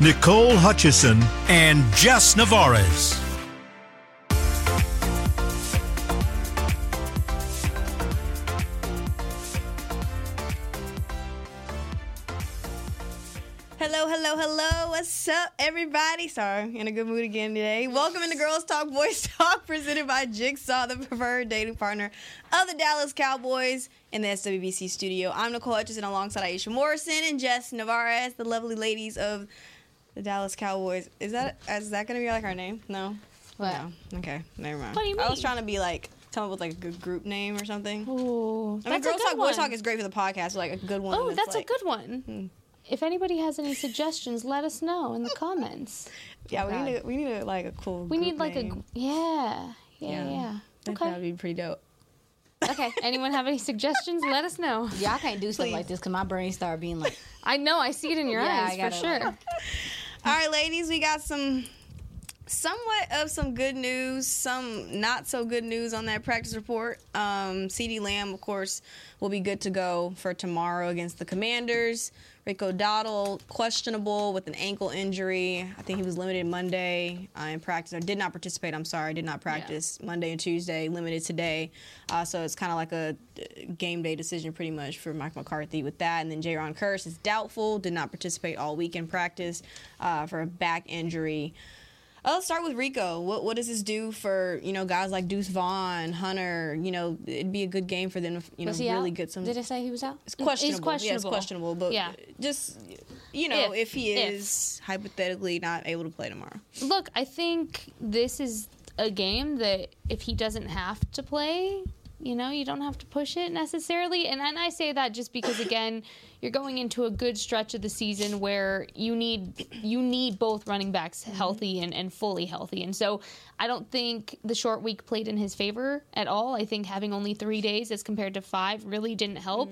Nicole Hutchison, and Jess Navarez. Hello, hello, hello. What's up, everybody? Sorry, in a good mood again today. Welcome into Girls Talk Boys Talk, presented by Jigsaw, the preferred dating partner of the Dallas Cowboys in the SWBC studio. I'm Nicole Hutchison alongside Aisha Morrison and Jess Navarez, the lovely ladies of the Dallas Cowboys. Is that is that gonna be like our name? No. What? No. Okay, never mind. What do you I was trying to be like come up with like a good group name or something. Ooh, I mean, that's Girls a good Talk one. Boys Talk is great for the podcast. Like a good one. Oh, that's like- a good one. Hmm. If anybody has any suggestions, let us know in the comments. Yeah, we God. need a, we need a, like a cool. We group need like name. a yeah, yeah, Yeah. yeah. I think that'd be pretty dope. okay. Anyone have any suggestions? Let us know. Yeah, I can't do stuff Please. like this because my brain started being like, I know. I see it in your Yeah, eyes I for gotta, sure. like- All right, ladies, we got some somewhat of some good news, some not so good news on that practice report. Um, CeeDee Lamb, of course, will be good to go for tomorrow against the Commanders. Rico Dowdle, questionable with an ankle injury. I think he was limited Monday uh, in practice, or did not participate. I'm sorry, did not practice Monday and Tuesday, limited today. Uh, so it's kind of like a uh, game day decision, pretty much, for Mike McCarthy with that. And then Jayron Kearse is doubtful, did not participate all week in practice uh, for a back injury. Let's start with Rico. What what does this do for you know guys like Deuce Vaughn, Hunter? You know, it'd be a good game for them. To, you know, really out? get some. Did it say he was out? It's questionable. Yeah, it's questionable. questionable. But Yeah. just you know, if, If- he if. is hypothetically not able to play tomorrow. Look, I think this is a game that if he doesn't have to play, you know, you don't have to push it necessarily. And, and I say that just because again, you're going into a good stretch of the season where you need you need both running backs healthy and, and fully healthy. And so I don't think the short week played in his favor at all. I think having only three days as compared to five really didn't help.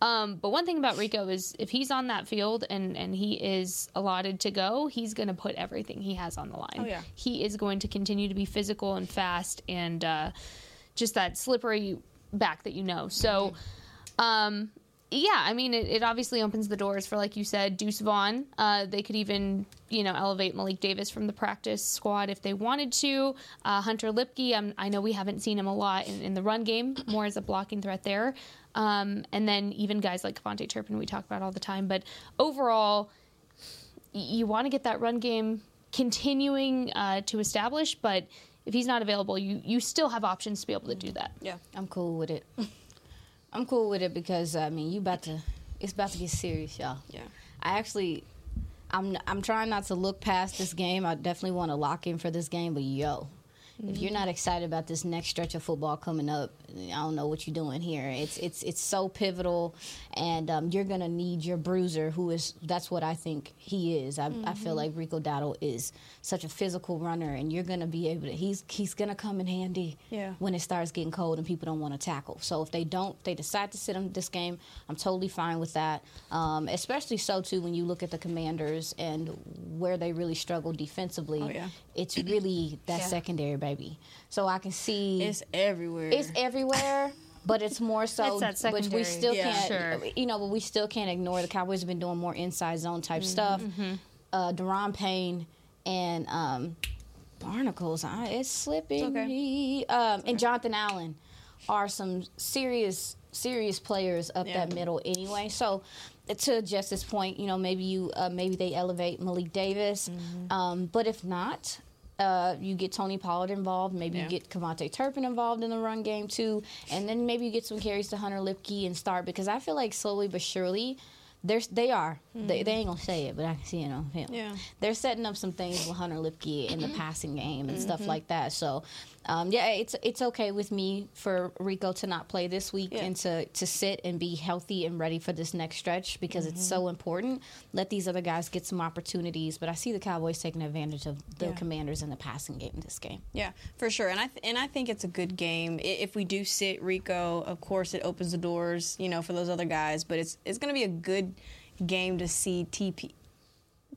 Um, but one thing about Rico is if he's on that field and, and he is allotted to go, he's going to put everything he has on the line. Oh, yeah. He is going to continue to be physical and fast and uh, just that slippery back that you know. So, um, yeah, I mean, it, it obviously opens the doors for, like you said, Deuce Vaughn. Uh, they could even, you know, elevate Malik Davis from the practice squad if they wanted to. Uh, Hunter Luepke, um, I know we haven't seen him a lot in, in the run game, more as a blocking threat there. Um, and then even guys like KaVontae Turpin, we talk about all the time. But overall, y- you want to get that run game continuing uh, to establish, but if he's not available, you, you still have options to be able to do that. Yeah. I'm cool with it. I'm cool with it because I mean, you about to, it's about to get serious, y'all. Yeah. I actually, I'm I'm trying not to look past this game. I definitely want to lock in for this game, but yo. If you're mm-hmm. not excited about this next stretch of football coming up, I don't know what you're doing here. It's it's it's so pivotal, and um, you're gonna need your bruiser, who is that's what I think he is. I, I feel like Rico Dowdle is such a physical runner, and you're gonna be able to. He's he's gonna come in handy Yeah. when it starts getting cold and people don't want to tackle. So if they don't, they decide to sit him this game. I'm totally fine with that. Um, especially so too when you look at the Commanders and where they really struggle defensively. Oh, yeah. It's really that Yeah. secondary, baby. So I can see It's everywhere. it's everywhere. But it's more so, It's but we still Yeah. can't, Sure. you know, but we still can't ignore the Cowboys have been doing more inside zone type Mm-hmm. stuff. Uh, Daron Payne and um, Barnacles, uh, it's slipping. okay. me. Um, And Jonathan Allen are some serious, serious players up Yeah. that middle anyway. So to Jess's point, you know, maybe you, uh, maybe they elevate Malik Davis, Mm-hmm. um, but if not. Uh, you get Tony Pollard involved. Maybe Yeah. you get KaVontae Turpin involved in the run game too, and then maybe you get some carries to Hunter Luepke and start because I feel like slowly but surely They're, they are. They, they ain't gonna say it, but I can see it on film. Yeah. They're setting up some things with Hunter Luepke in the passing game and Mm-hmm. stuff like that. So, um, yeah, it's it's okay with me for Rico to not play this week Yeah. and to to sit and be healthy and ready for this next stretch because it's Mm-hmm. so important. Let these other guys get some opportunities. But I see the Cowboys taking advantage of the Yeah. Commanders in the passing game this game. Yeah, for sure, and I th- and I think it's a good game. If we do sit Rico, of course, it opens the doors, you know, for those other guys. But it's it's going to be a good game to see TP.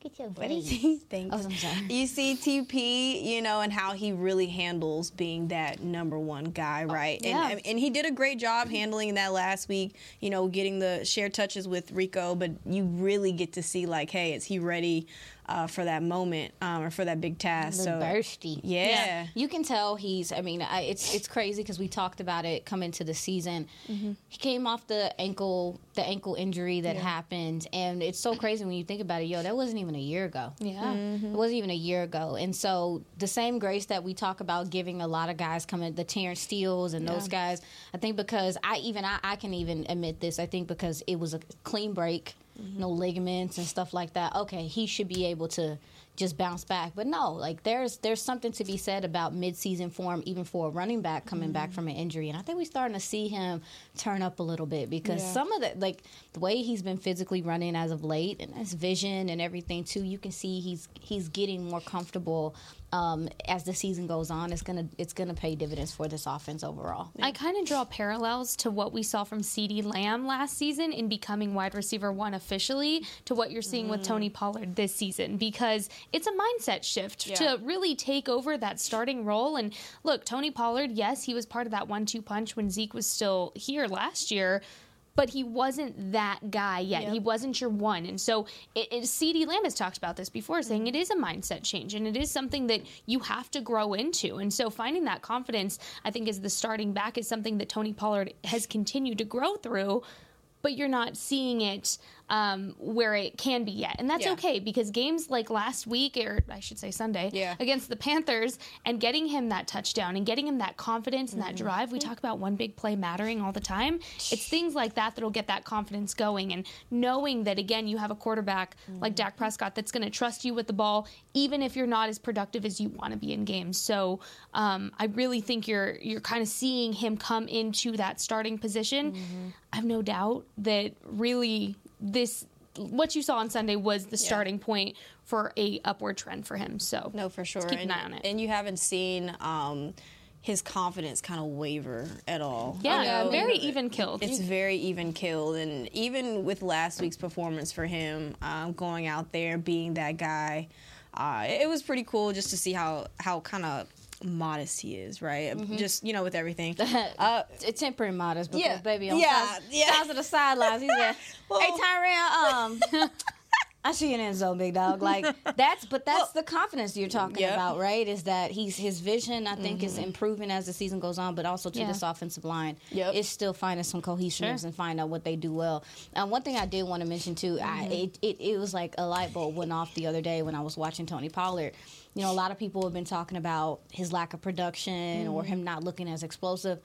Look at your he? Thanks. Oh, I'm sorry. You see TP, you know, and how he really handles being that number one guy, oh, right? yeah. And and he did a great job handling that last week. You know, getting the shared touches with Rico, but you really get to see like, hey, is he ready uh, for that moment um, or for that big task? So bursty. yeah. You can tell he's. I mean, I, it's it's crazy because we talked about it coming to the season. He came off the ankle the ankle injury that happened, and it's so crazy when you think about it. Yo, that wasn't even a year ago. Yeah. It wasn't even a year ago, and so the same grace that we talk about giving a lot of guys coming, the Terence Steele and those guys. I think because I even I, I can even admit this. I think because it was a clean break, Mm-hmm. no ligaments and stuff like that. Okay, he should be able to just bounce back. But no, like there's there's something to be said about midseason form, even for a running back coming back mm-hmm. from an injury. And I think we're starting to see him turn up a little bit because Yeah. some of the like the way he's been physically running as of late and his vision and everything too, you can see he's he's getting more comfortable um, as the season goes on. It's gonna it's gonna pay dividends for this offense overall. I kind of draw parallels to what we saw from CeeDee Lamb last season in becoming wide receiver one officially to what you're seeing with Tony Pollard this season because it's a mindset shift Yeah. to really take over that starting role. And look, Tony Pollard, yes, he was part of that one two punch when Zeke was still here last year. But he wasn't that guy yet. Yep. He wasn't your one. And so it, it, CeeDee Lamb has talked about this before, saying mm-hmm. it is a mindset change and it is something that you have to grow into. And so finding that confidence, I think, as the starting back is something that Tony Pollard has continued to grow through, but you're not seeing it um, where it can be yet. And that's Yeah. okay because games like last week, or I should say Sunday, Yeah. against the Panthers, and getting him that touchdown and getting him that confidence and Mm-hmm. that drive, we talk about one big play mattering all the time. It's things like that that'll get that confidence going. And knowing that, again, you have a quarterback like Mm-hmm. Dak Prescott that's going to trust you with the ball, even if you're not as productive as you want to be in games. So um, I really think you're you're kind of seeing him come into that starting position. Mm-hmm. I have no doubt that really this what you saw on Sunday was the starting point for a upward trend for him. So No, for sure. Keep and, an eye on it. And you haven't seen um, his confidence kind of waver at all. yeah, You know, very even killed. It's very even killed, and even with last week's performance for him, um, going out there being that guy, uh, it was pretty cool just to see how how kind of modest he is, right? Mm-hmm. Just you know, with everything. Uh, It's temporary modest because Yeah. baby on Yeah, sides, yeah. sides of the sidelines. He's like, Well- hey Tyrell, um, I see in end zone, big dog. Like that's, but that's the confidence you're talking Yep. about, right? Is that he's his vision? I think is improving as the season goes on, but also to Yeah. this offensive line Yep. is still finding some cohesiveness Sure. and find out what they do well. Um, one thing I did want to mention too, I, it, it it was like a light bulb went off the other day when I was watching Tony Pollard. You know, a lot of people have been talking about his lack of production or him not looking as explosive.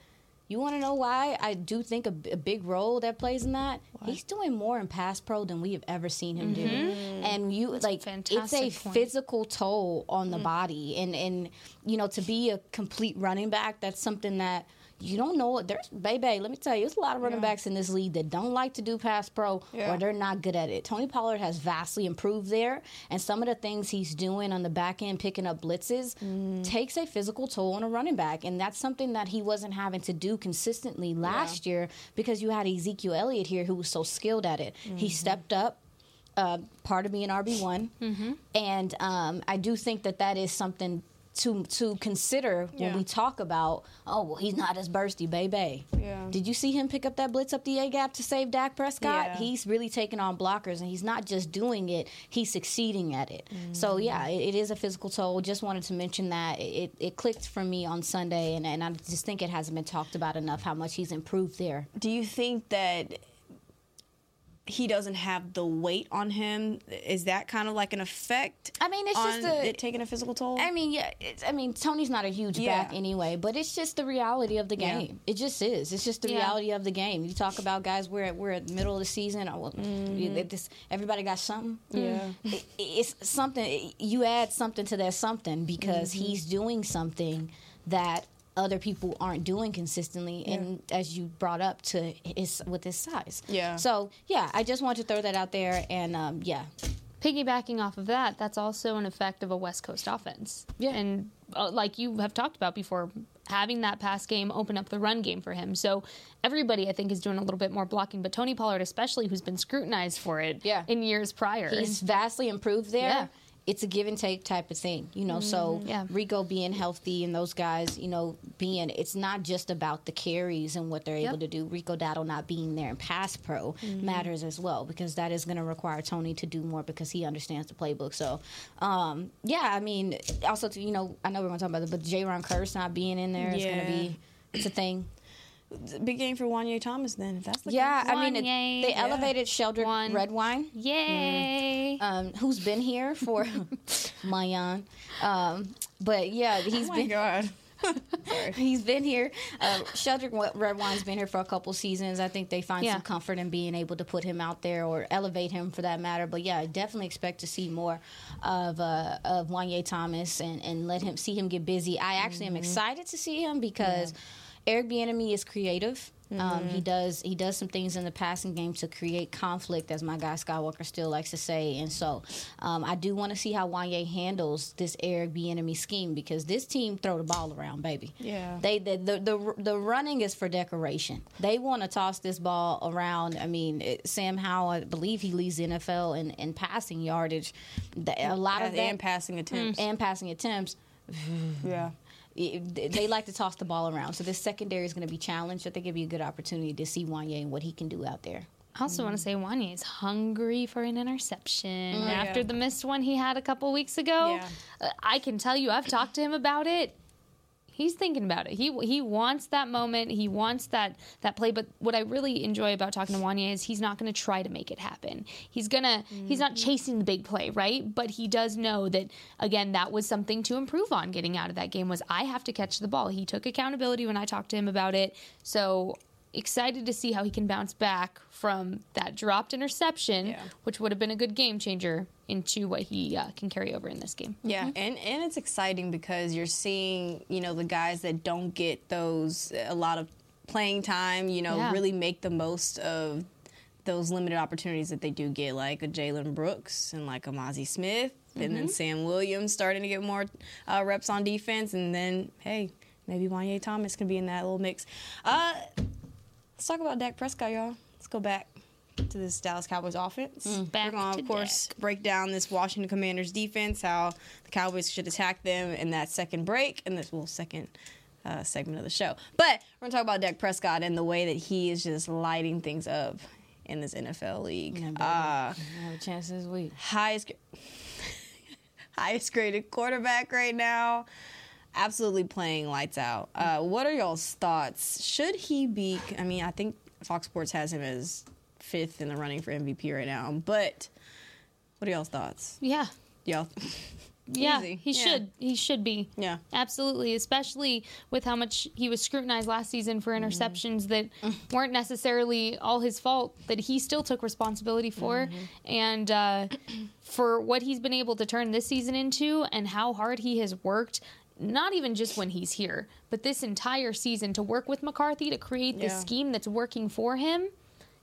You want to know why I do think a, a big role that plays in that? He's doing more in pass pro than we have ever seen him do, and you like it's a point. physical toll on the body, and and you know to be a complete running back, that's something that you don't know. what There's baby, let me tell you, there's a lot of running backs in this league that don't like to do pass pro Yeah. or they're not good at it. Tony Pollard has vastly improved there, and some of the things he's doing on the back end, picking up blitzes, takes a physical toll on a running back, and that's something that he wasn't having to do consistently last year because you had Ezekiel Elliott here who was so skilled at it. He stepped up. Uh, part of being RB one, and um, I do think that that is something to to consider when we talk about. Oh, well, he's not as bursty, baby. Yeah. Did you see him pick up that blitz up the A gap to save Dak Prescott? Yeah. He's really taking on blockers, and he's not just doing it; he's succeeding at it. So mm. yeah, it, it is a physical toll. Just wanted to mention that it, it clicked for me on Sunday, and, and I just think it hasn't been talked about enough how much he's improved there. do you think that he doesn't have the weight on him. Is that kind of like an effect? I mean, it's on just a- it taking a physical toll. I mean, yeah. It's, I mean, Tony's not a huge Yeah. back anyway, but it's just the reality of the Yeah. game. It just is. It's just the Yeah. reality of the game. You talk about guys. We're at, we're at the middle of the season. Oh, well, you- this, everybody got something. Yeah. It, it's something. You add something to that something because Mm-hmm. he's doing something that other people aren't doing consistently and as you brought up to his with his size Yeah. so yeah i just want to throw that out there and um, yeah piggybacking off of that, that's also an effect of a West Coast offense. Yeah. And uh, like you have talked about before, having that pass game open up the run game for him. So everybody, I think, is doing a little bit more blocking, but Tony Pollard, especially, who's been scrutinized for it Yeah. in years prior. he's vastly improved there. Yeah. It's a give and take type of thing, you know. So Yeah. Rico being healthy and those guys, you know, being it's not just about the carries and what they're able to do. Rico Dowdle not being there in pass pro matters as well because that is going to require Tony to do more because he understands the playbook. So, um, yeah, I mean, also to you know, I know we're going to talk about it, but Jayron Kearse not being in there is going to be it's a thing. Big game for Juanyeh Thomas then. If that's the Yeah, case. I mean, it, Juanyeh. they Yeah. elevated Sheldrick One. Redwine. Yay! um, who's been here for Mayan. Um, but yeah, he's Oh my been god. he's been here. Uh, Sheldrick Wa- Redwine's been here for a couple seasons. I think they find Yeah. some comfort in being able to put him out there or elevate him for that matter. But yeah, I definitely expect to see more of uh, of Juanyeh Thomas and, and let him see him get busy. I actually am excited to see him because Eric Bieniemy is creative. Um, he does he does some things in the passing game to create conflict, as my guy Skywalker still likes to say. And so, um, I do want to see how Juanyeh handles this Eric Bieniemy scheme because this team throw the ball around, baby. Yeah. They the the the, the running is for decoration. They want to toss this ball around. I mean, it, Sam Howell, I believe he leads the NFL in, in passing yardage. The- A lot of that and passing attempts. and passing attempts. Yeah. They like to toss the ball around. So this secondary is going to be challenged. I think it'd be a good opportunity to see Juanyeh and what he can do out there. I also want to say Juanyeh is hungry for an interception after yeah. the missed one he had a couple weeks ago. Yeah. Uh, I can tell you, I've talked to him about it. He's thinking about it. He he wants that moment. He wants that that play. But what I really enjoy about talking to Juanyeh is he's not going to try to make it happen. He's gonna he's not mm-hmm. chasing the big play, right? But he does know that again that was something to improve on getting out of that game. Was I have to catch the ball? He took accountability when I talked to him about it. So excited to see how he can bounce back from that dropped interception, Yeah. which would have been a good game changer, into what he uh, can carry over in this game. Yeah, and and it's exciting because you're seeing you know the guys that don't get those a lot of playing time. You know, Yeah. really make the most of those limited opportunities that they do get, like a Jalen Brooks and like a Mozzie Smith, and then Sam Williams starting to get more uh, reps on defense, and then hey, maybe Juanyeh Thomas can be in that little mix. Uh, let's talk about Dak Prescott, y'all. Let's go back to this Dallas Cowboys offense. back We're going to of course, break down this Washington Commanders defense, how the Cowboys should attack them in that second break and this well second uh, segment of the show. But we're going to talk about Dak Prescott and the way that he is just lighting things up in this NFL league. Yeah, uh, have a chance this week. highest highest graded quarterback right now. Absolutely playing lights out. Uh, what are y'all's thoughts? Should he be? I mean, I think Fox Sports has him as fifth in the running for MVP right now. But what are y'all's thoughts? Yeah, Y'all, yeah, Easy. he Yeah. should. He should be. Yeah. absolutely. Especially with how much he was scrutinized last season for Mm-hmm. interceptions that weren't necessarily all his fault. That he still took responsibility for, Mm-hmm. and uh, for what he's been able to turn this season into, and how hard he has worked. Not even just when he's here, but this entire season to work with McCarthy to create this Yeah. scheme that's working for him.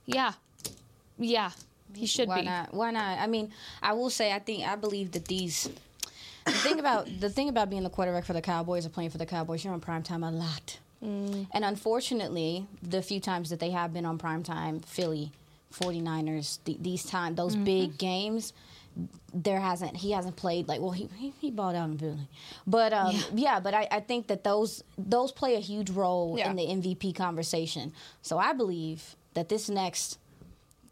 Yeah, yeah, he should be Why be. not? Why not? I mean, I will say, I think I believe that these. The thing about the thing about being the quarterback for the Cowboys or playing for the Cowboys, you're on prime time a lot. Mm. And unfortunately, the few times that they have been on prime time, Philly, 49ers, th- these time those Mm-hmm. big games, there hasn't he hasn't played like well he he, he balled out in Philly, but um, yeah. but I, I think that those those play a huge role Yeah. in the MVP conversation. So I believe that this next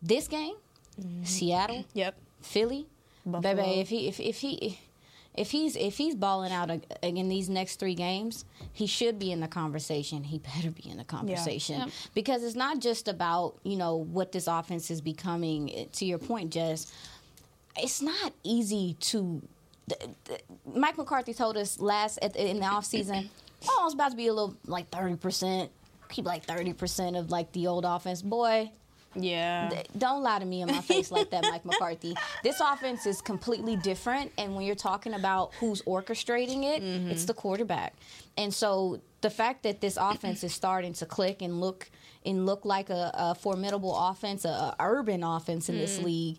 this game, Mm-hmm. Seattle, Yep. Philly, Buffalo. baby. If he if if he if he's if he's balling out in these next three games, he should be in the conversation. He better be in the conversation Yep. because it's not just about you know what this offense is becoming. To your point, Jess, it's not easy to. Mike McCarthy told us last at the, in the offseason, oh, it's about to be a little like thirty percent, keep like thirty percent of like the old offense. Boy, Yeah. th- don't lie to me in my face like that, Mike McCarthy. This offense is completely different, and when you're talking about who's orchestrating it, mm-hmm. it's the quarterback. And so the fact that this offense is starting to click and look and look like a, a formidable offense, a, a urban offense in this mm. league.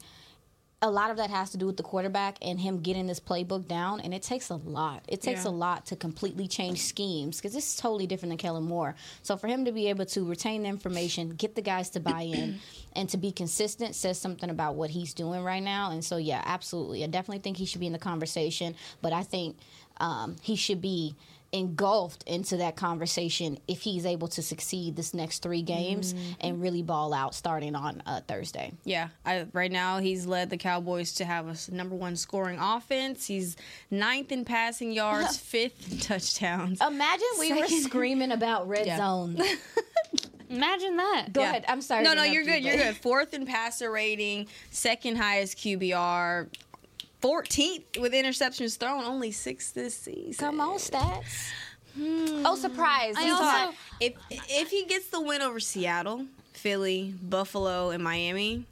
A lot of that has to do with the quarterback and him getting this playbook down, and it takes a lot. It takes Yeah. a lot to completely change schemes because this is totally different than Kellen Moore. So for him to be able to retain the information, get the guys to buy in, and to be consistent says something about what he's doing right now. And so yeah, absolutely, I definitely think he should be in the conversation. But I think um, he should be engulfed into that conversation if he's able to succeed this next three games and really ball out starting on uh, Thursday. Yeah, I, right now he's led the Cowboys to have a number one scoring offense. He's ninth in passing yards, fifth in touchdowns. Imagine we were screaming about red Yeah. zone. Imagine that. Go Yeah. ahead. I'm sorry. No, no, you're good. You're but- good. Fourth in passer rating, second highest QBR, 14th with interceptions thrown, only six this season. Come on, stats. Hmm. Oh, surprise! I He's also- If if he gets the win over Seattle, Philly, Buffalo, and Miami,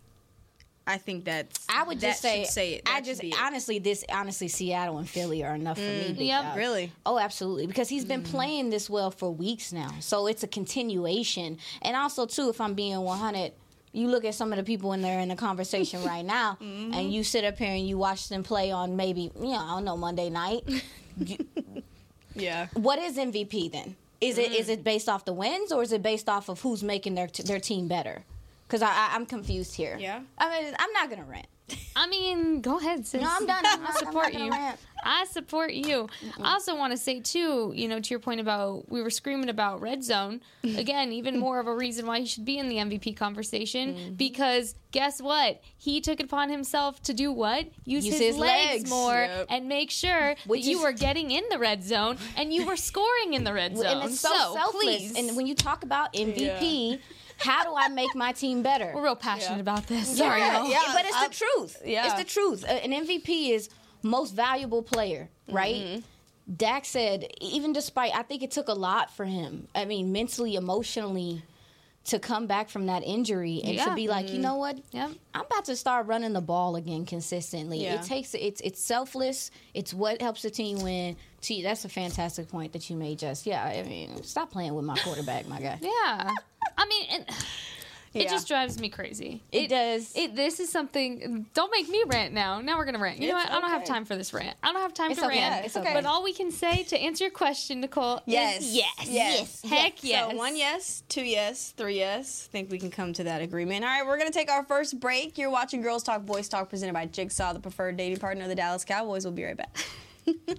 I think that's. I would just say, say it. I just should be it. honestly, this honestly, Seattle and Philly are enough for me. Mm, big Yep. dog. Really? Oh, absolutely. Because he's been mm. playing this well for weeks now, so it's a continuation. And also, too, if I'm being 100, you look at some of the people in there in the conversation right now, and you sit up here and you watch them play on maybe, you know, I don't know, Monday night. Yeah. what is MVP then? Is it Mm. is it based off the wins or is it based off of who's making their their team better? Because I, I I'm confused here. Yeah. I mean, I'm not gonna rant. I mean, go ahead, sis. No, I'm done. I'm I I'm support you. rant. I support you. I also want to say too, you know, to your point about we were screaming about red zone. Again, even more of a reason why he should be in the MVP conversation Mm-hmm. because guess what? He took it upon himself to do what? Use, Use his, his legs, legs. more Yep. and make sure Which that you is- were getting in the red zone and you were scoring in the red zone. and it's so, selfless. please. And when you talk about MVP, how do I make my team better? we're real passionate Yeah. about this. Sorry, yeah, y'all. yeah, but it's I- the truth. yeah. It's the truth. Uh, An MVP is most valuable player, right? Mm-hmm. Dak said, even despite, I think it took a lot for him. I mean, mentally, emotionally, to come back from that injury and to be like, you mm-hmm. know what? Yep. I'm about to start running the ball again consistently. Yeah. It takes it's it's selfless. It's what helps the team win. Gee, that's a fantastic point that you made, Jess. Yeah, I mean, stop playing with my quarterback, my guy. Yeah. I mean, and it just drives me crazy. It does. It, this is something. Don't make me rant now. Now we're gonna rant. You know It's what? I don't have time for this rant. I don't have time It's to okay. rant. It's okay. But all we can say to answer your question, Nicole, Yes. is yes, Yes. heck yes. So one yes, two yes, three yes. I think we can come to that agreement. All right, we're gonna take our first break. You're watching Girls Talk Boys Talk presented by Jigsaw, the preferred dating partner of the Dallas Cowboys. We'll be right back.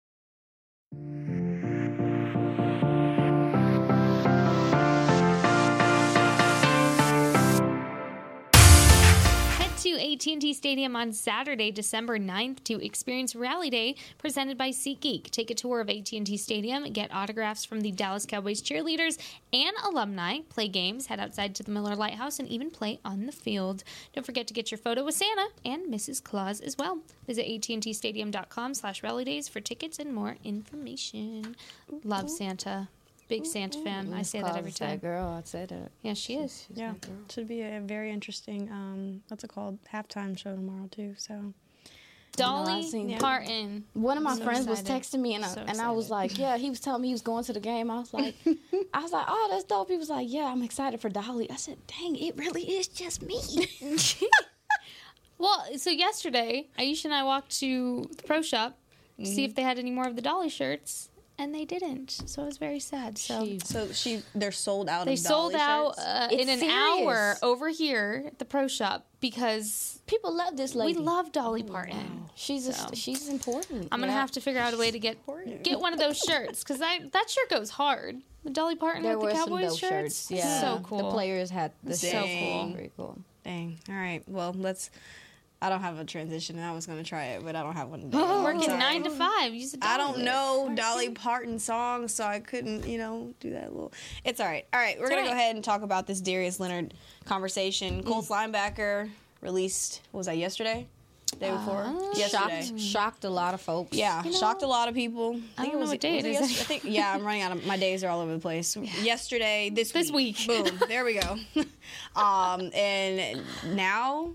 AT&T Stadium on Saturday, December 9th to experience Rally Day presented by SeatGeek. Take a tour of AT&T Stadium, get autographs from the Dallas Cowboys cheerleaders and alumni, play games, head outside to the Miller Lighthouse, and even play on the field. Don't forget to get your photo with Santa and Mrs. Claus as well. Visit AT&Tstadium.com slash Rally Days for tickets and more information. Love Santa. Big Santa fan. I say that every time. That girl, I'd say that. Yeah, she is. Yeah, should be a very interesting. Um, what's it called? Halftime show tomorrow too. So Dolly seen- Parton. One of my So friends was texting me, and I, So and I was like, "Yeah." He was telling me he was going to the game. I was like, "I was like, oh, that's dope." He was like, "Yeah, I'm excited for Dolly." I said, "Dang, it really is just me." Well, so yesterday, Aisha and I walked to the pro shop to Mm-hmm. see if they had any more of the Dolly shirts, and they didn't. So it was very sad. So She- so she they're sold out. they of sold Dolly out uh, It's in an serious. hour over here at the pro shop because People love this lady. we love Dolly Parton. She's a, she's important. I'm gonna Yeah. have to figure out a way to get get one of those shirts because that shirt goes hard. The Dolly Parton There with the some Cowboys dope shirts, shirts. Yeah, so cool. The players had the So cool. Very cool. Dang. All right. Well, let's. I don't have a transition. and I was gonna try it, but I don't have one. Today. Working Sorry. nine to five. Use a I Dolly don't lyric. know Dolly Parton songs, so I couldn't, you know, do that little. It's all right. All right, we're gonna all go ahead and talk about this Darius Leonard conversation. Colts linebacker released. What was that yesterday? Day before? yesterday. Shocked, shocked a lot of folks. Yeah, shocked a lot of people. I think don't know what day was it is. yes- I think, yeah, I'm running out of my days are all over the place. Yesterday, this This week. boom, there we go. um, and now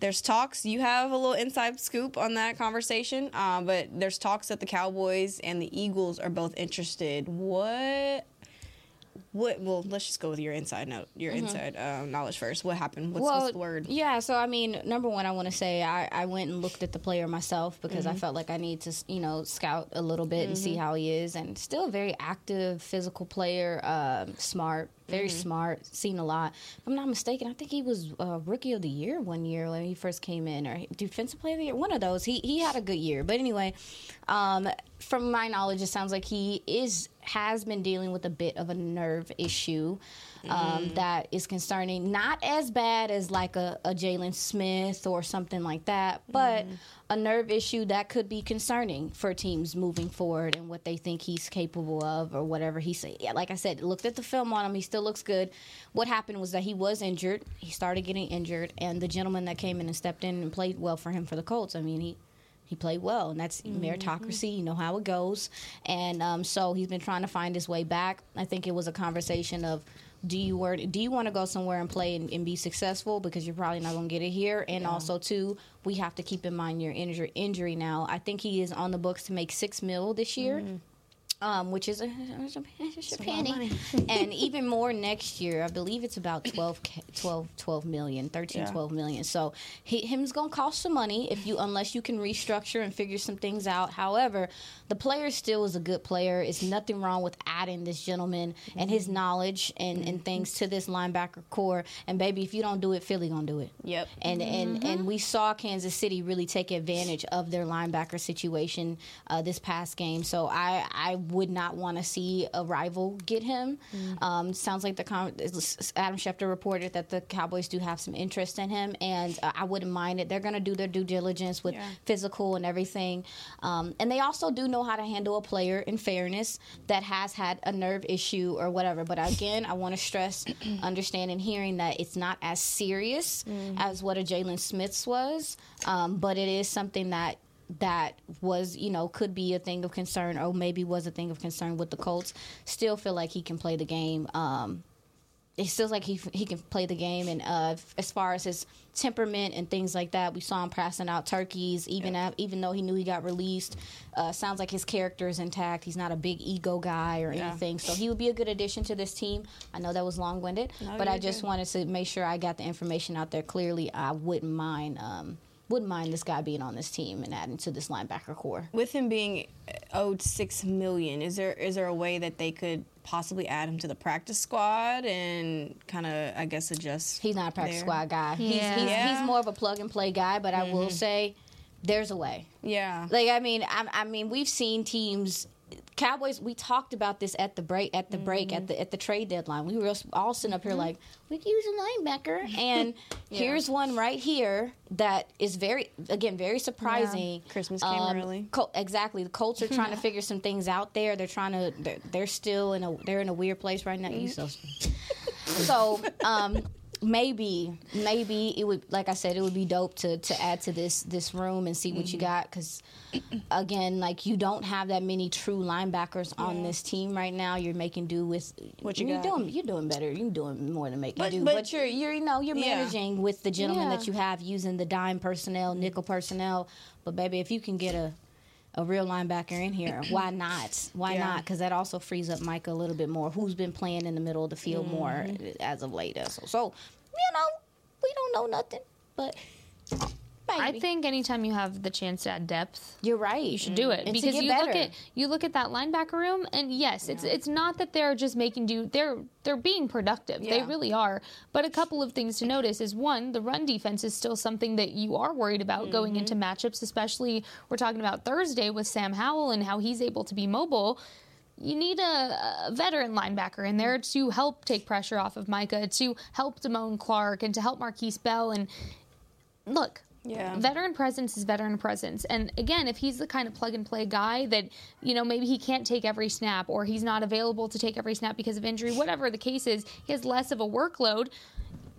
there's talks. You have a little inside scoop on that conversation, um, but there's talks that the Cowboys and the Eagles are both interested. What? What? Well, let's just go with your inside note, your inside um, knowledge first. What happened? What's, what's the word? Yeah, so I mean, number one, I want to say I, I went and looked at the player myself because Mm-hmm. I felt like I need to, you know, scout a little bit and see how he is. And still a very active, physical player, um, smart, very Mm-hmm. smart, seen a lot. If I'm not mistaken, I think he was uh, rookie of the year one year when he first came in, or defensive player of the year, one of those. He he had a good year, but anyway, um, from my knowledge, it sounds like he is has been dealing with a bit of a nerve issue um, that is concerning. Not as bad as like a, a Jaylon Smith or something like that, but a nerve issue that could be concerning for teams moving forward and what they think he's capable of or whatever he said. Yeah, like I said, looked at the film on him. He still looks good. What happened was that he was injured. He started getting injured, and the gentleman that came in and stepped in and played well for him for the Colts. I mean, he he played well, and that's meritocracy. You know how it goes, and um, so he's been trying to find his way back. I think it was a conversation of. Do you wor- do you want to go somewhere and play and, and be successful because you're probably not going to get it here? And also, too, we have to keep in mind your injury injury now. I think he is on the books to make six mil this year um, which is a, it's a, it's a penny. and even more next year. I believe it's about 12, 12, 12 million, 13, 12 million. So he, him's going to cost some money if you unless you can restructure and figure some things out. However, the player still is a good player. It's nothing wrong with adding this gentleman and his knowledge and, and things to this linebacker core. And baby, if you don't do it, Philly going to do it. Yep. And and and we saw Kansas City really take advantage of their linebacker situation uh, this past game. So I I would not want to see a rival get him. Um, sounds like the con- Adam Schefter reported that the Cowboys do have some interest in him, and uh, I wouldn't mind it. They're going to do their due diligence with physical and everything, um, and they also do know how to handle a player in fairness that has had a nerve issue or whatever. But again, I want to stress, understand, and hearing that it's not as serious as what a Jaylon Smith's was, um, but it is something that that was you know could be a thing of concern or maybe was a thing of concern with the Colts. Still feel like he can play the game. Um, it feels like he he can play the game, and uh, as far as his temperament and things like that, we saw him passing out turkeys, even at, even though he knew he got released. Uh, sounds like his character is intact. He's not a big ego guy or anything, so he would be a good addition to this team. I know that was long winded, but I just good. wanted to make sure I got the information out there clearly. I wouldn't mind. Um, wouldn't mind this guy being on this team and adding to this linebacker core. With him being owed six million, is there is there a way that they could possibly add him to the practice squad and kind of, I guess, adjust? He's not a practice there? squad guy. He's, Yeah. he's, Yeah. he's more of a plug and play guy, but I will mm-hmm. say there's a way. Yeah. Like I mean, I, I mean, we've seen teams. Cowboys. We talked about this at the break. At the break. At mm-hmm. the at the trade deadline. We were all sitting up here mm-hmm. like we could use a linebacker, and here's one right here that is very again very surprising. Christmas came um, early. Col- exactly. The Colts are trying to figure some things out there. They're trying to. They're, they're still in a. They're in a weird place right now. Mm-hmm. So. So um, maybe maybe it would like I said it would be dope to to add to this this room and see what you Mm-hmm. got because again like you don't have that many true linebackers on this team right now. You're making do with What you you're got. doing. You're doing better. You're doing more than making But- do. but- But, you're you're you know you're Yeah. managing with the gentlemen Yeah. that you have using the dime personnel, nickel personnel. But baby, if you can get a a real linebacker in here. Why not? Why Yeah. not? Because that also frees up Micah a little bit more, who's been playing in the middle of the field more Mm-hmm. as of late. So, so, you know, we don't know nothing, but maybe. I think anytime you have the chance to add depth, you're right. you should do it And because you look at you look at that linebacker room and yes it's it's not that they're just making do they're they're being productive they really are but a couple of things to notice is one the run defense is still something that you are worried about going into Mm-hmm. matchups especially we're talking about Thursday with Sam Howell and how he's able to be mobile you need a, a veteran linebacker in there to help take pressure off of Micah, to help Damone Clark, and to help Markquese Bell. And look, Yeah. veteran presence is veteran presence. And again, if he's the kind of plug and play guy that, you know, maybe he can't take every snap or he's not available to take every snap because of injury, whatever the case is, he has less of a workload.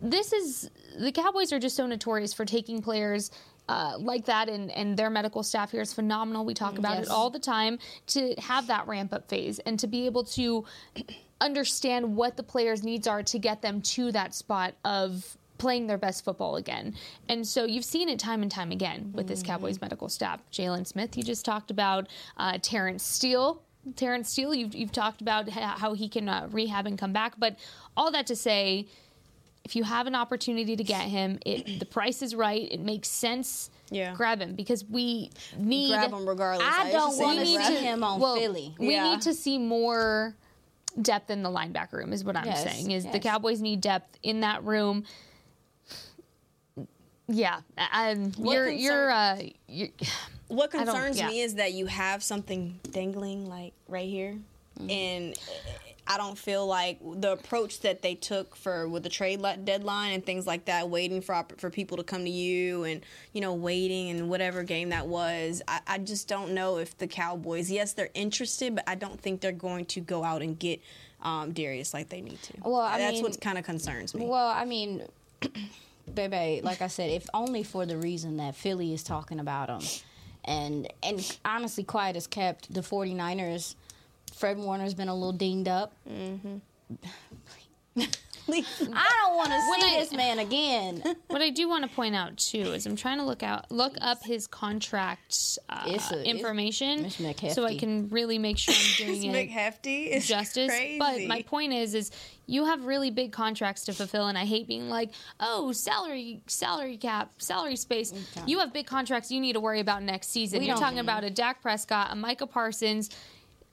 This is the Cowboys are just so notorious for taking players uh, like that, and, and their medical staff here is phenomenal. We talk about Yes. it all the time to have that ramp up phase and to be able to understand what the players' needs are to get them to that spot of playing their best football again. And so you've seen it time and time again with this Cowboys medical staff. Jaylon Smith, you just talked about uh, Terence Steele. Terence Steele, you've, you've talked about how he can uh, rehab and come back. But all that to say, if you have an opportunity to get him, it the price is right. It makes sense. Yeah. grab him because we need Grab him regardless. I don't want to see him on well, Philly. We Yeah. need to see more depth in the linebacker room. Is what I'm Yes, saying. Is the. Cowboys need depth in that room? Yeah, What you're concern- you're uh, you're What concerns yeah. me is that you have something dangling like right here, Mm-hmm. and I don't feel like the approach that they took for with the trade deadline and things like that, waiting for for people to come to you and you know waiting and whatever game that was. I, I just don't know if the Cowboys. Yes, they're interested, but I don't think they're going to go out and get um, Darius like they need to. Well, I that's mean- what kind of concerns me. Well, I mean, baby, like I said, if only for the reason that Philly is talking about him. And and honestly, quiet as kept, the 49ers, Fred Warner's been a little dinged up. Mm-hmm. I don't want to see I- this man again. what I do want to point out too is I'm trying to look out look up his contract uh, It's a- information it's so I can really make sure I'm doing it McHefty is justice. crazy. But my point is, is you have really big contracts to fulfill, and I hate being like, oh, salary, salary cap, salary space. You have big contracts you need to worry about next season. We You're talking about a Dak Prescott, a Micah Parsons.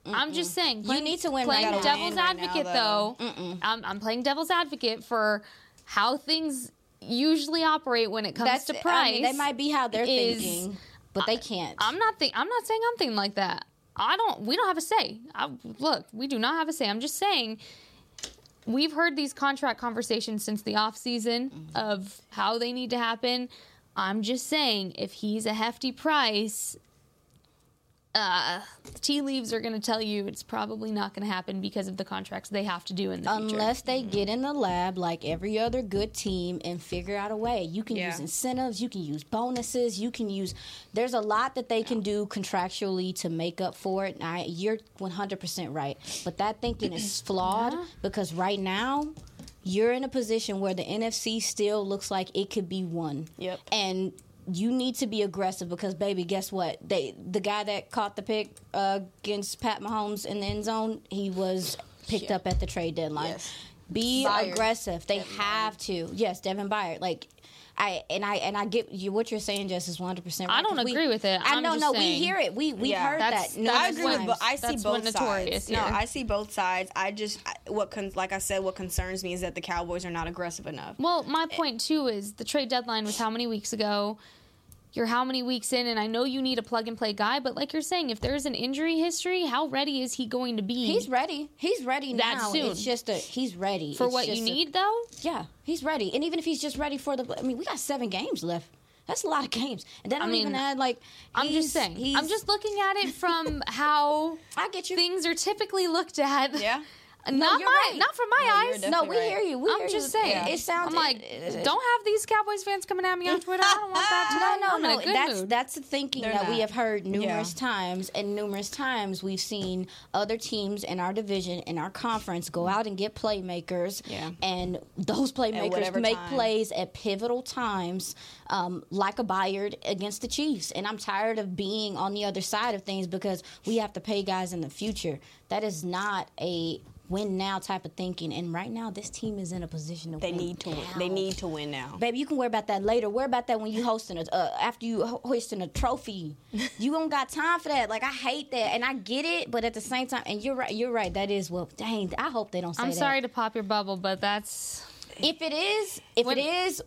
I'm just saying, playing, need to win Playing right devil's Win right now, advocate, though. though, I'm, I'm playing devil's advocate for how things usually operate when it comes That's to I price. mean, that might be how they're is- thinking, but they can't. I'm not think I'm not saying I'm thinking like that. I don't. We don't have a say. I, look, we do not have a say. I'm just saying. We've heard these contract conversations since the off season Mm-hmm. of how they need to happen. I'm just saying, if he's a hefty price, uh, tea leaves are going to tell you it's probably not going to happen because of the contracts they have to do in the future. Unless they get in the lab like every other good team and figure out a way. You can Yeah. use incentives, you can use bonuses, you can use. There's a lot that they can do contractually to make up for it. I, you're 100% right. But that thinking is flawed because right now, you're in a position where the NFC still looks like it could be won. Yep. And you need to be aggressive because, baby, guess what? They the guy that caught the pick uh, against Pat Mahomes in the end zone, he was picked up at the trade deadline. Yes. Be Byard. aggressive. They have to. Yes, Devin Byard. Like. I and I and I get you what you're saying, Jess, is 100. percent I don't agree with it. I I'm know, just no, saying. we hear it. We we Yeah. heard That's- that. that's I agree with, times. but I see That's both sides. No. I see both sides. I just what con- like I said, what concerns me is that the Cowboys are not aggressive enough. Well, my point too is the trade deadline was how many weeks ago? You're how many weeks in, and I know you need a plug and play guy, but like you're saying, if there's an injury history, how ready is he going to be He's ready. He's ready That now. soon. It's just a he's ready for It's what you just a- need, though? yeah, he's ready. And even if he's just ready for the, I mean, we got seven games left. That's a lot of games. And then I I don't even add like. I'm just saying. I'm just looking at it from how I get you. things are typically looked at. Yeah. Not you're my, right. not from my No, eyes. no, we right. hear you. We I'm hear just you. saying. It sounds I'm like, it- it- don't have these Cowboys fans coming at me on Twitter. I don't want that. No, no, I'm no. That's mood. that's the thinking They're that we have heard numerous Yeah. times, and numerous times we've seen other teams in our division, in our conference, go out and get playmakers, Yeah. and those playmakers make time. plays at pivotal times, um, like a Byard against the Chiefs. And I'm tired of being on the other side of things because we have to pay guys in the future. That is not a win now type of thinking. And right now, this team is in a position to They win need to win. They need to win now. Baby, you can worry about that later. Worry about that when you hosting a uh, after you ho- hoisting a trophy. you don't got time for that. Like I hate that, and I get it, but at the same time, and you're right. You're right. That is well. Dang, I hope they don't say I'm that. sorry to pop your bubble, but that's If it is, if When- it is,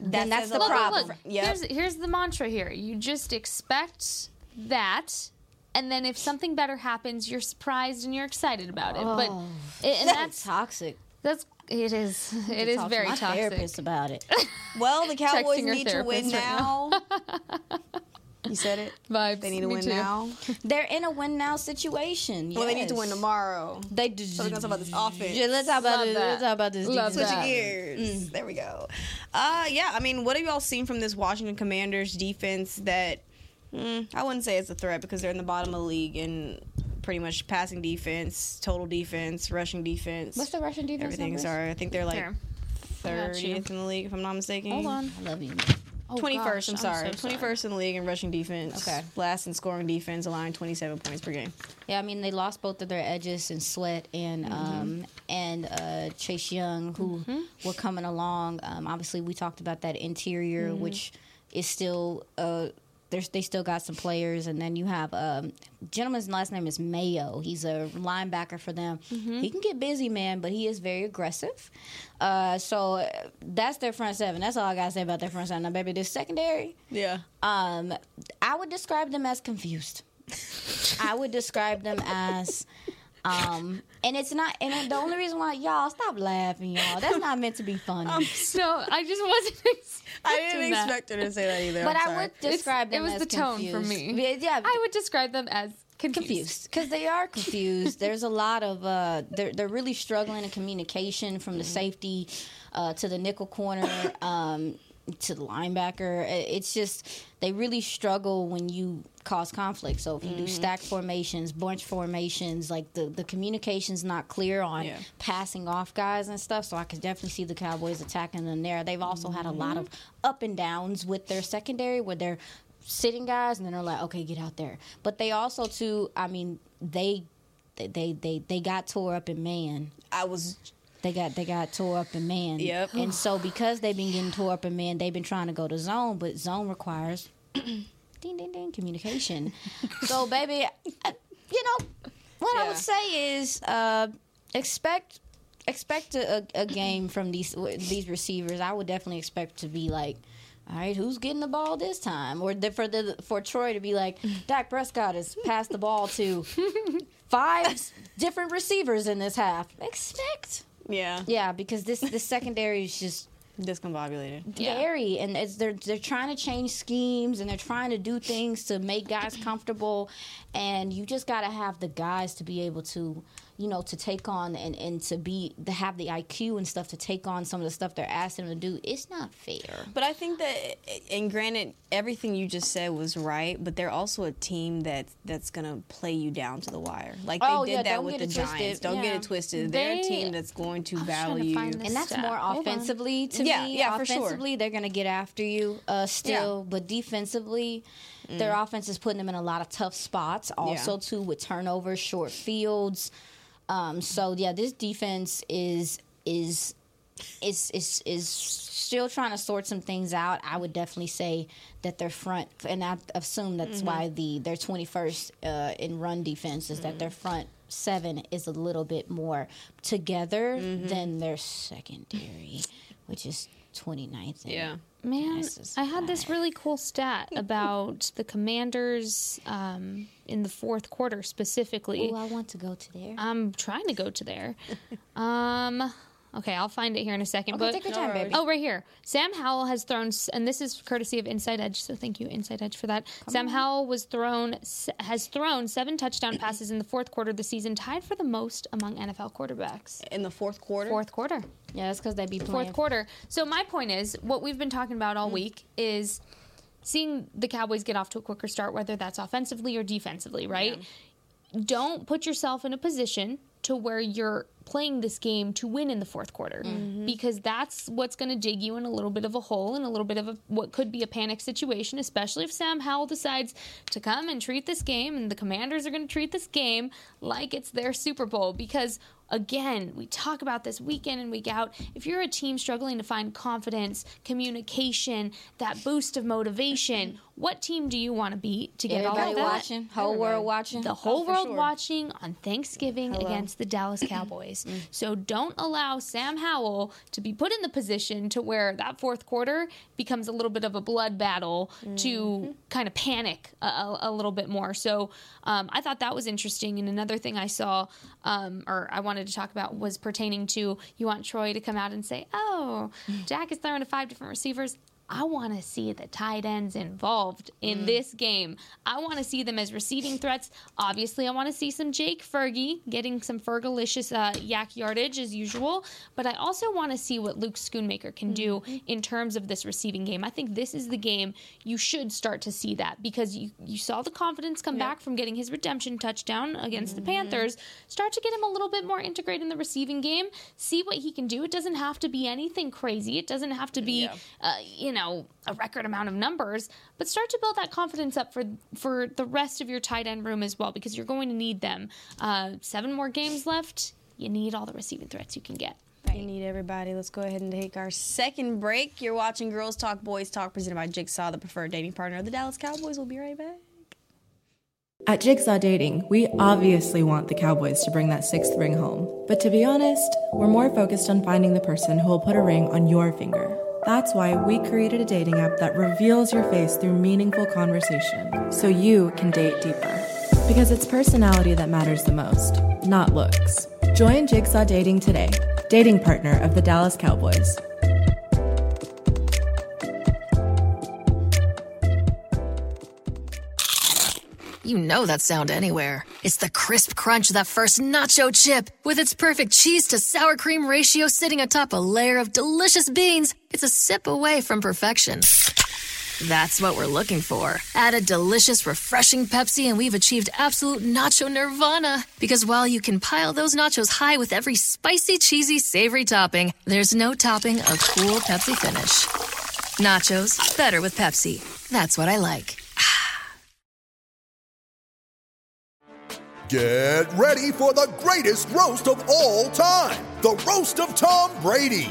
then that's says the a lot. problem. Look, Yep. here's here's the mantra here. You just expect that, and then if something better happens, you're surprised and you're excited about it. But Oh. it, and That's that's toxic. that's it is it is Talk to very my toxic. Therapist about it. Well, the Cowboys need to win right now. you said it. Vibes. They need to Me win too. now. They're in a win now situation. Well, they need to win tomorrow. They do. So we're gonna talk about this offense. Yeah, let's talk about Love this. that. Let's talk about this. Love defense. that. Switching gears. There we go. Uh, yeah, I mean, what have y'all seen from this Washington Commanders defense that mm, I wouldn't say it's a threat because they're in the bottom of the league in pretty much passing defense, total defense, rushing defense. What's the Russian defense? Everything's numbers? are. I think they're like Here. 30th in the league, if I'm not mistaken. Hold on. I love you. Oh, 21st, gosh, I'm sorry. so 21st in the league in rushing defense. Okay. Last in scoring defense, allowing 27 points per game. Yeah, I mean they lost both of their edges in Sweat and Mm-hmm. um, and uh, Chase Young, who were coming along. Um, obviously, we talked about that interior, Mm-hmm. which is still uh, there's they still got some players, and then you have um, gentleman's last name is Mayo. He's a linebacker for them. Mm-hmm. He can get busy, man, but he is very aggressive. Uh, so that's their front seven. That's all I gotta say about their front seven. Now, baby, this secondary. Yeah. Um, I would describe them as confused. I would describe them as, um, and it's not. And the only reason why y'all stop laughing, y'all. That's not meant to be funny. No, I just wasn't. Expecting I didn't that. expect her to say that either. but I'm I sorry. would describe It's- it was as the tone for me. Yeah, I would describe them as confused. confused because they are confused. There's a lot of uh, they're they're really struggling in communication from the safety uh, to the nickel corner um, to the linebacker. It's just they really struggle when you cause conflict. So if you do mm-hmm. stack formations, bunch formations, like the the communication's not clear on Yeah. passing off guys and stuff. So I could definitely see the Cowboys attacking them there. They've also had a lot mm-hmm. of up and downs with their secondary where they're sitting guys and then they're like, okay, get out there. But they also too, I mean, they they they they, they got tore up in man. I was They got they got tore up in man. Yep. And so because they've been getting tore up in man, they've been trying to go to zone, but zone requires ding ding ding communication. so baby, I- you know what I would say is uh, expect expect a, a, a game from these these receivers. I would definitely expect to be like. All right, who's getting the ball this time? Or the, for the for Troy to be like, Dak Prescott has passed the ball to five different receivers in this half. Expect, yeah yeah, because this this secondary is just discombobulated. scary, and it's, they're they're trying to change schemes and they're trying to do things to make guys comfortable, and you just got to have the guys to be able to you know, to take on and, and to be to have the IQ and stuff to take on some of the stuff they're asking them to do, it's not fair. But I think that, and granted, everything you just said was right. But they're also a team that that's gonna play you down to the wire, like they Oh, did yeah, that with the it twisted. Giants. Don't get it twisted. They're a team that's going to I was trying battle to you. And that's stat. more offensively to Yeah, me. yeah, for sure. offensively, they're going to get after you uh, still, but defensively, their offense is putting them in a lot of tough spots. Also, too, with turnovers, short fields. Um, so yeah, this defense is is is is is still trying to sort some things out. I would definitely say that their front, and I assume that's why the their twenty first uh, in run defense is that their front seven is a little bit more together than their secondary, which is 29th. and Yeah. Man, I had this really cool stat about the Commanders um, in the fourth quarter specifically. Ooh, I want to go to there. I'm trying to go to there. Um, okay, I'll find it here in a second. Okay, but take your time, baby. Oh, right here. Sam Howell has thrown, and this is courtesy of Inside Edge. So thank you, Inside Edge, for that. Sam Howell was thrown has thrown seven touchdown passes in the fourth quarter of the season, tied for the most among NFL quarterbacks. in the fourth quarter. Fourth quarter yeah, that's because they be playing. fourth quarter. So my point is, what we've been talking about all mm. week is seeing the Cowboys get off to a quicker start, whether that's offensively or defensively, right? Don't put yourself in a position to where you're playing this game to win in the fourth quarter. Mm-hmm. Mm-hmm. Because that's what's going to dig you in a little bit of a hole and a little bit of a what could be a panic situation especially if Sam Howell decides to come and treat this game and the commanders are going to treat this game like it's their Super Bowl. Because again we talk about this week in and week out if you're a team struggling to find confidence communication that boost of motivation what team do you want to beat to get all of that watching, whole world watching. the whole for world sure. watching on Thanksgiving against the Dallas Cowboys. so don't allow Sam Howell to be put in the position to where that fourth quarter becomes a little bit of a blood battle to kind of panic a, a, a little bit more. So um, I thought that was interesting. And another thing I saw um, or I wanted to talk about was pertaining to you want Troy to come out and say, "Oh, Dak is throwing to five different receivers." I want to see the tight ends involved in this game. I want to see them as receiving threats. Obviously, I want to see some Jake Fergie getting some Fergalicious uh, YAC yardage as usual. But I also want to see what Luke Schoonmaker can do in terms of this receiving game. I think this is the game you should start to see that because you, you saw the confidence come back from getting his redemption touchdown against the Panthers. Start to get him a little bit more integrated in the receiving game. See what he can do. It doesn't have to be anything crazy. It doesn't have to be, uh, you know, a record amount of numbers. But start to build that confidence up for for the rest of your tight end room as well because you're going to need them. Uh, seven more games left. You need all the receiving threats you can get. You need everybody. Let's go ahead and take our second break. You're watching Girls Talk, Boys Talk, presented by Jigsaw, the preferred dating partner of the Dallas Cowboys. We'll be right back. At Jigsaw Dating, we obviously want the Cowboys to bring that sixth ring home. But to be honest, we're more focused on finding the person who will put a ring on your finger. That's why we created a dating app that reveals your face through meaningful conversation, so you can date deeper. Because it's personality that matters the most, not looks. Join Jigsaw Dating today, dating partner of the Dallas Cowboys. You know that sound anywhere. It's the crisp crunch of that first nacho chip. With its perfect cheese to sour cream ratio sitting atop a layer of delicious beans, it's a sip away from perfection. That's what we're looking for. Add a delicious, refreshing Pepsi, and we've achieved absolute nacho nirvana. Because while you can pile those nachos high with every spicy, cheesy, savory topping, there's no topping a cool Pepsi finish. Nachos, better with Pepsi. That's what I like. Get ready for the greatest roast of all time the Roast of Tom Brady,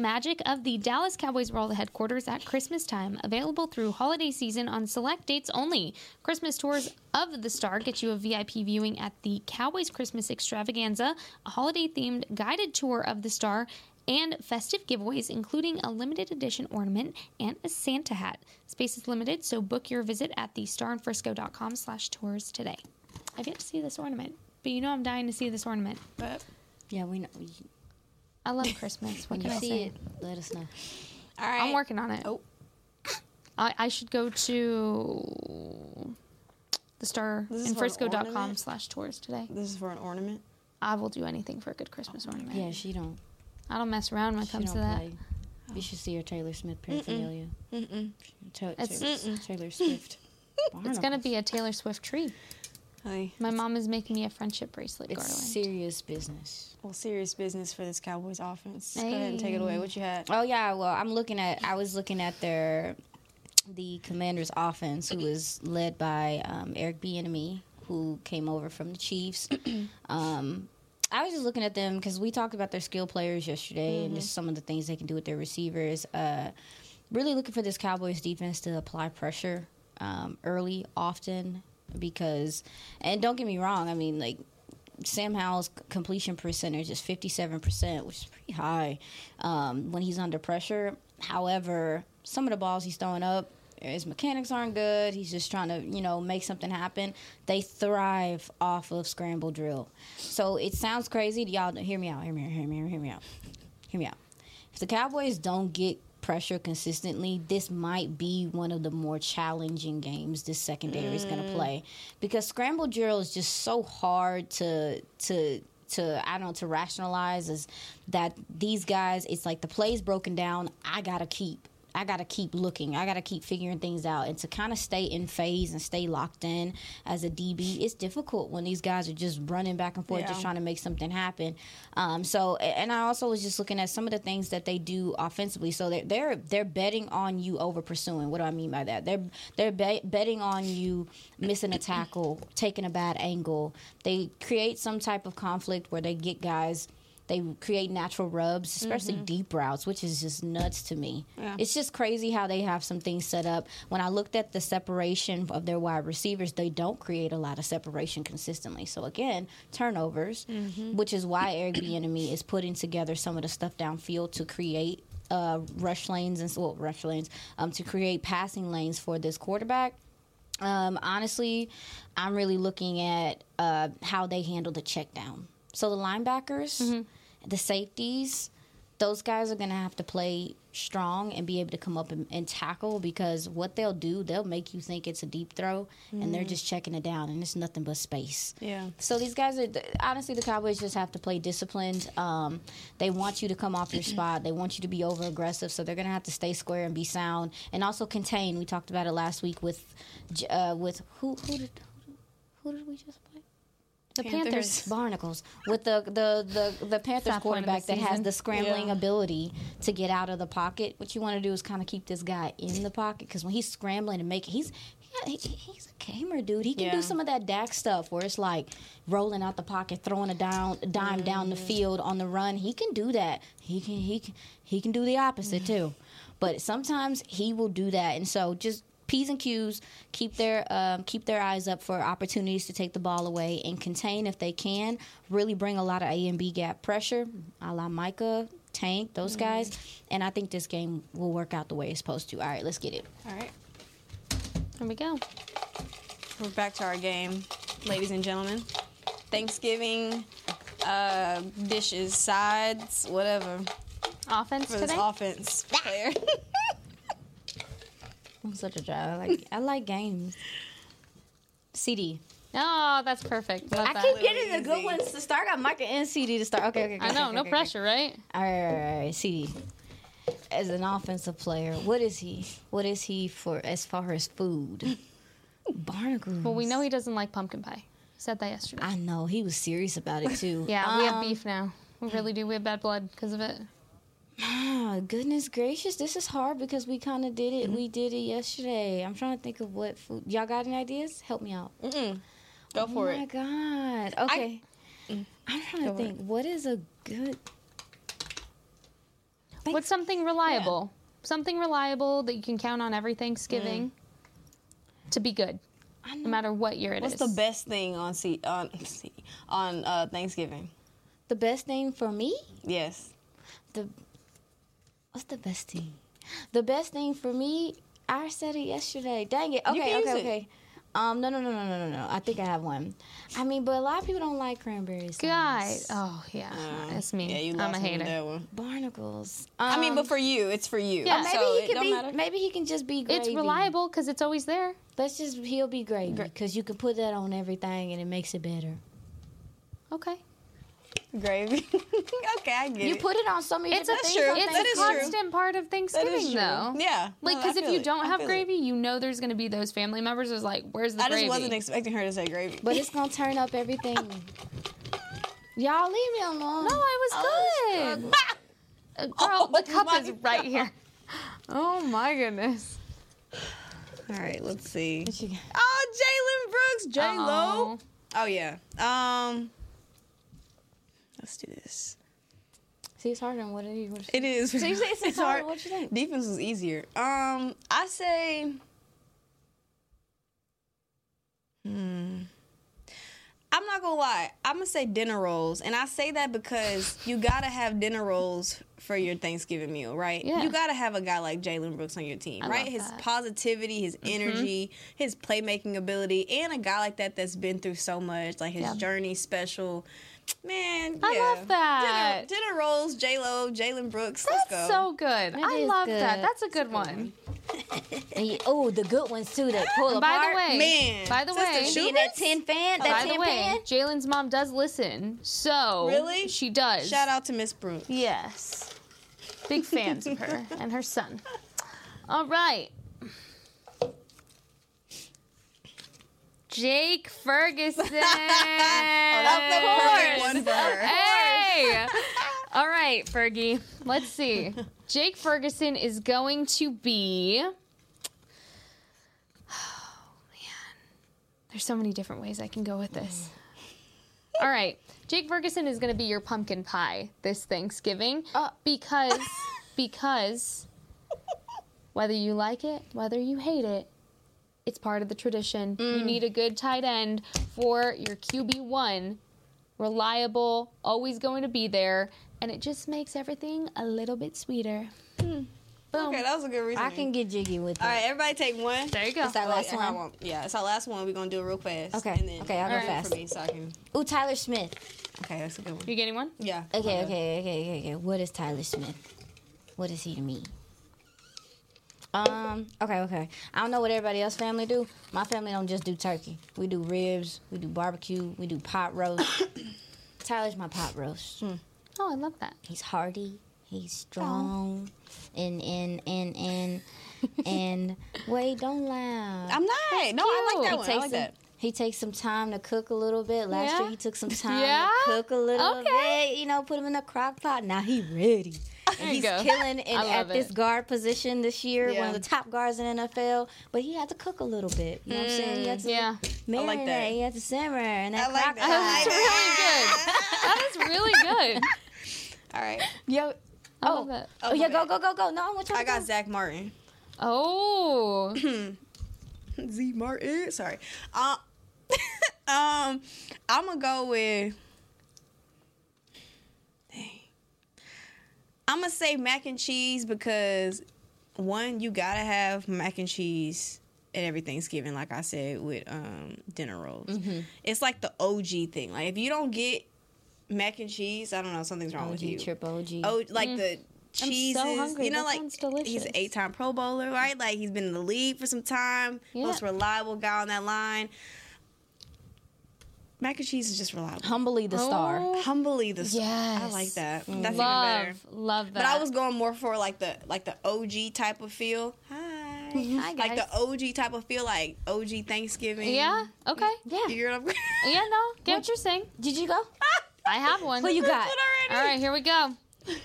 Magic of the Dallas Cowboys World headquarters at Christmas time, available through holiday season on select dates only. Christmas tours of the Star get you a VIP viewing at the Cowboys Christmas Extravaganza, a holiday themed guided tour of the Star, and festive giveaways, including a limited edition ornament and a Santa hat. Space is limited, so book your visit at thestarinfrisco.com slash tours today. I've yet to see this ornament, but you know I'm dying to see this ornament. But Yeah, we know. I love Christmas. What When can you I see say? it, let us know. all right. I'm working on it. Oh. I, I should go to the star This is in for an frisco.com ornament? slash tours today. This is for an ornament. I will do anything for a good Christmas ornament. Yeah, she don't. I don't mess around when it She comes don't to that. play. You should see her Taylor Smith paraphernalia. Mm-mm. Ta- It's- Taylor, Taylor Swift. It's gonna be a Taylor Swift tree. Hey, My mom is making me a friendship bracelet It's garland. serious business. well, serious business for this Cowboys offense. Go ahead and take it away. What you had? Oh yeah, well I'm looking at. I was looking at their the Commanders' offense, who was led by um, Eric Bieniemy, who came over from the Chiefs. um, I was just looking at them because we talked about their skill players yesterday and just some of the things they can do with their receivers. Uh, really looking for this Cowboys defense to apply pressure um, early, often, because, and don't get me wrong, I mean, like, Sam Howell's completion percentage is 57%, which is pretty high um, when he's under pressure. However, some of the balls he's throwing up, his mechanics aren't good. He's just trying to, you know, make something happen. They thrive off of scramble drill. So it sounds crazy. Y'all hear me out. Hear me out. Hear me out. Hear me out. Hear me out. If the Cowboys don't get pressure consistently, this might be one of the more challenging games this secondary is going to mm. play because scramble drill is just so hard to to to I don't know to rationalize is that these guys it's like the play's broken down. I gotta keep. I gotta keep looking. I gotta keep figuring things out, and to kind of stay in phase and stay locked in as a DB, it's difficult when these guys are just running back and forth, just trying to make something happen. Um, so, and I also was just looking at some of the things that they do offensively. So they're they're they're betting on you over pursuing. What do I mean by that? They're they're be- betting on you missing a tackle, taking a bad angle. They create some type of conflict where they get guys. They create natural rubs, especially deep routes, which is just nuts to me. Yeah. It's just crazy how they have some things set up. When I looked at the separation of their wide receivers, they don't create a lot of separation consistently. So again, turnovers, which is why Eric Bieniemy is putting together some of the stuff downfield to create uh, rush lanes and well, rush lanes um, to create passing lanes for this quarterback. Um, honestly, I'm really looking at uh, how they handle the check down. So the linebackers, the safeties, those guys are going to have to play strong and be able to come up and, and tackle because what they'll do, they'll make you think it's a deep throw and they're just checking it down and it's nothing but space. Yeah. So these guys are honestly the Cowboys just have to play disciplined. Um, they want you to come off your spot. They want you to be over aggressive. So they're gonna have to stay square and be sound and also contain. We talked about it last week with uh, with who who did who did we just play? The Panthers. Panthers. Barnacles with the the the, the Panthers of the quarterback that has the scrambling Yeah. ability to get out of the pocket. What you want to do is kind of keep this guy in the pocket because when he's scrambling and making he's he, he's a gamer dude. He can Yeah. do some of that Dak stuff where it's like rolling out the pocket, throwing a down dime down the mm-hmm. field on the run. He can do that. He can he can he can do the opposite too. But sometimes he will do that, and so just P's and Q's keep their um, keep their eyes up for opportunities to take the ball away and contain if they can. Really bring a lot of A and B gap pressure, a la Micah, Tank, those guys. And I think this game will work out the way it's supposed to. All right, let's get it. All right. There we go. We're back to our game, ladies and gentlemen. Thanksgiving uh, dishes, sides, whatever Offense for this offense player. I'm such a dry. I like I like games. CeeDee. Oh, that's perfect. Love I that. keep getting the good ones to start. I got Micah and CeeDee to start. Okay, okay. okay I know, okay, no okay, pressure, right? Okay. All right, all right, all right. CeeDee. As an offensive player, what is he? What is he for as far as food? Barnacles. Well, we know he doesn't like pumpkin pie. He said that yesterday. I know he was serious about it too. yeah, we have Um, beef now. We really do. We have bad blood because of it. Ah, goodness gracious, this is hard because we kind of did it. Mm-hmm. We did it yesterday. I'm trying to think of what food. Y'all got any ideas? Help me out. Mm-mm. Go for it. oh my god. Okay. I'm trying to Go for think. What is a good? What's something reliable? Something reliable that you can count on every Thanksgiving to be good, no matter what year it is. What's the best thing on C on C, on uh, Thanksgiving? The best thing for me? Yes. The what's the best thing? The best thing for me, I said it yesterday. Dang it. Okay, okay, it. okay. Um, no, no, no, no, no, no, no. I think I have one. I mean, but a lot of people don't like cranberries. Guys, oh yeah, that's me. Yeah, you I'm a hater. that one. Barnacles. I mean, Um, but for you, it's for you. Yeah. maybe so he could be. matter. Maybe he can just be gravy. It's reliable because it's always there. Let's just he'll be gravy because you can put that on everything and it makes it better. Okay. Gravy. okay, I get You it. You put it on so many It's a different That's things. true. It's That a is true. constant part of Thanksgiving, though. Yeah. Like, because I if you it. don't I have feel it. gravy, you know there's going to be those family members who's like, "Where's the I gravy?" just wasn't expecting her to say gravy. But it's gonna turn up everything. Y'all leave me alone. no, I was good. Uh, Girl, the cup my is right here. Oh my goodness. All right, let's see. What you got? Oh, Jalen Brooks, J Lo. Oh. Oh yeah. Um, let's do this. See, it's harder than what it is. What It is. So you say it's It's hard. hard. What you think? Defense was easier. Um, I say. Hmm. I'm not gonna lie. I'm gonna say dinner rolls, and I say that because you gotta have dinner rolls for your Thanksgiving meal, right? Yeah. You gotta have a guy like Jalen Brooks on your team, I right? His that. Mm-hmm. positivity, his energy, his playmaking ability, and a guy like that that's been through so much, like his Yeah. journey special. Man, I yeah. love that. Dinner, dinner rolls, J Lo, Jalen Brooks. That's let's go. so good. I is love that. That's a good one. And you, oh, the good ones too that pull By apart. the way, Man, by the Sister way, Shoe- Being that tin fan, that by tin the way, pan. Jalen's mom does listen. So Really? she does. Shout out to Miss Brooks. Yes. Big fans of her and her son. All right. Jake Ferguson. Oh, that's the perfect one for. Hey! All right, Fergie. Let's see. Jake Ferguson is going to be. Oh, man. There's so many different ways I can go with this. All right. Jake Ferguson is going to be your pumpkin pie this Thanksgiving Uh. because because whether you like it, whether you hate it, it's part of the tradition. You mm. need a good tight end for your QB1 reliable, always going to be there, and it just makes everything a little bit sweeter. Mm. Boom. Okay, that was a good reason. I can get jiggy with it. All right, everybody take one. There you go. It's our Well, last I have one. Yeah, it's our last one. We're gonna do it real fast. Okay, And then okay, I'll go All right, fast. For me, so I can. Ooh, Tyler Smith. Okay, that's a good one. You getting one? Yeah. Okay, okay, okay, okay, okay. What is Tyler Smith? What is he to me? Um. Okay, okay. I don't know what everybody else family do. My family don't just do turkey. We do ribs. We do barbecue. We do pot roast. Tyler's my pot roast. Oh, I love that. He's hardy. He's strong. And and and and and wait, don't laugh. I'm not. No, I like that cute. one. I like some, that. He takes some time to cook a little bit. Last Yeah? year he took some time Yeah? to cook a little Okay. bit. You know, put him in the crock pot. Now he ready. And he's go. killing in, at love this it. guard position this year, one of the top guards in NFL. But he had to cook a little bit. You know what I'm saying? He had to Mm, Yeah. marinate. like that. He had to simmer. And that I like crock that. pot. That's really good. That is really good. All right. Yo. I Oh, oh, yeah, go, go, go, go. No, I want you I to I got go. Zack Martin. Oh. Z Martin. Sorry. Uh, um, I'm gonna go with. I'm gonna say mac and cheese because one, you gotta have mac and cheese at every Thanksgiving, like I said with um, dinner rolls. Mm-hmm. It's like the OG thing. Like if you don't get mac and cheese, I don't know, something's wrong with you. OG, triple OG. Oh, like the so cheeses. hungry. You know, That like he's an eight-time Pro Bowler, right? Like he's been in the league for some time. Yeah. Most reliable guy on that line. Mac and cheese is just reliable. Humbly the star. Oh, Humbly the star. Yes. I like that. Mm. That's even better. Love, love that. But I was going more for like the like the OG type of feel. Hi. Mm-hmm. Hi, guys. Like the OG type of feel, like OG Thanksgiving. Yeah. Okay. Yeah. You get what I'm Yeah. No. Get what you're saying. Did you go? I have one. Who you got? All right, here we go.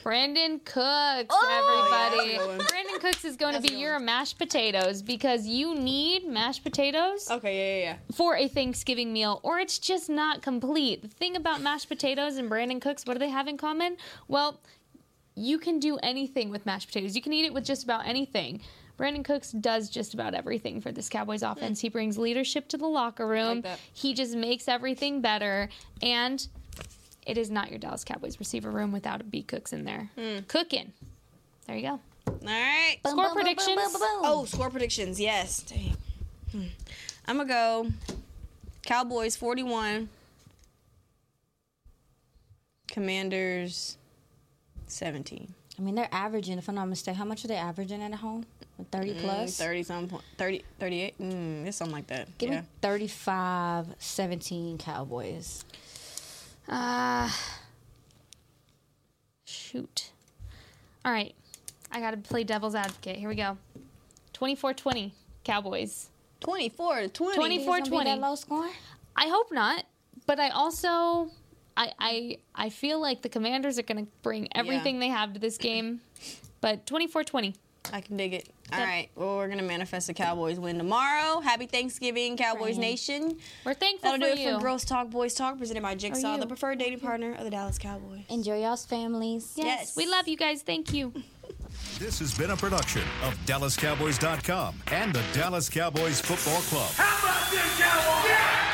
Brandin Cooks, Oh, everybody. that's a good one. Brandin Cooks is going That's to be your mashed potatoes because you need mashed potatoes Okay, yeah, yeah, yeah. for a Thanksgiving meal, or it's just not complete. The thing about mashed potatoes and Brandin Cooks, what do they have in common? Well, you can do anything with mashed potatoes. You can eat it with just about anything. Brandin Cooks does just about everything for this Cowboys hmm. offense. He brings leadership to the locker room. that. He just makes everything better. And it is not your Dallas Cowboys receiver room without a B Cooks in there. Cooking. There you go. All right. Score predictions. Oh, score predictions. Yes. Dang. Hmm. I'm gonna go. Cowboys 41. Commanders 17. I mean, they're averaging, if I'm not mistaken, how much are they averaging at home? 30 plus? 30 some point 30 38 mm, it's something like that Give yeah me 35 17 Cowboys. Uh, shoot. All right. I got to play devil's advocate. Here we go. 24 20, Cowboys. 24 to 20 24 20. that low score? I hope not, but I also. I, I I feel like the commanders are going to bring everything they have to this game. But 24 20. I can dig it All Yep. right well we're gonna manifest the cowboys win tomorrow happy thanksgiving cowboys Praying. nation We're thankful that'll for do you. it for girls talk boys talk presented by jigsaw the preferred dating partner of the dallas cowboys Enjoy y'all's families. yes, Yes. we love you guys. Thank you. This has been a production of DallasCowboys.com and the Dallas Cowboys Football Club. How about this, Cowboys?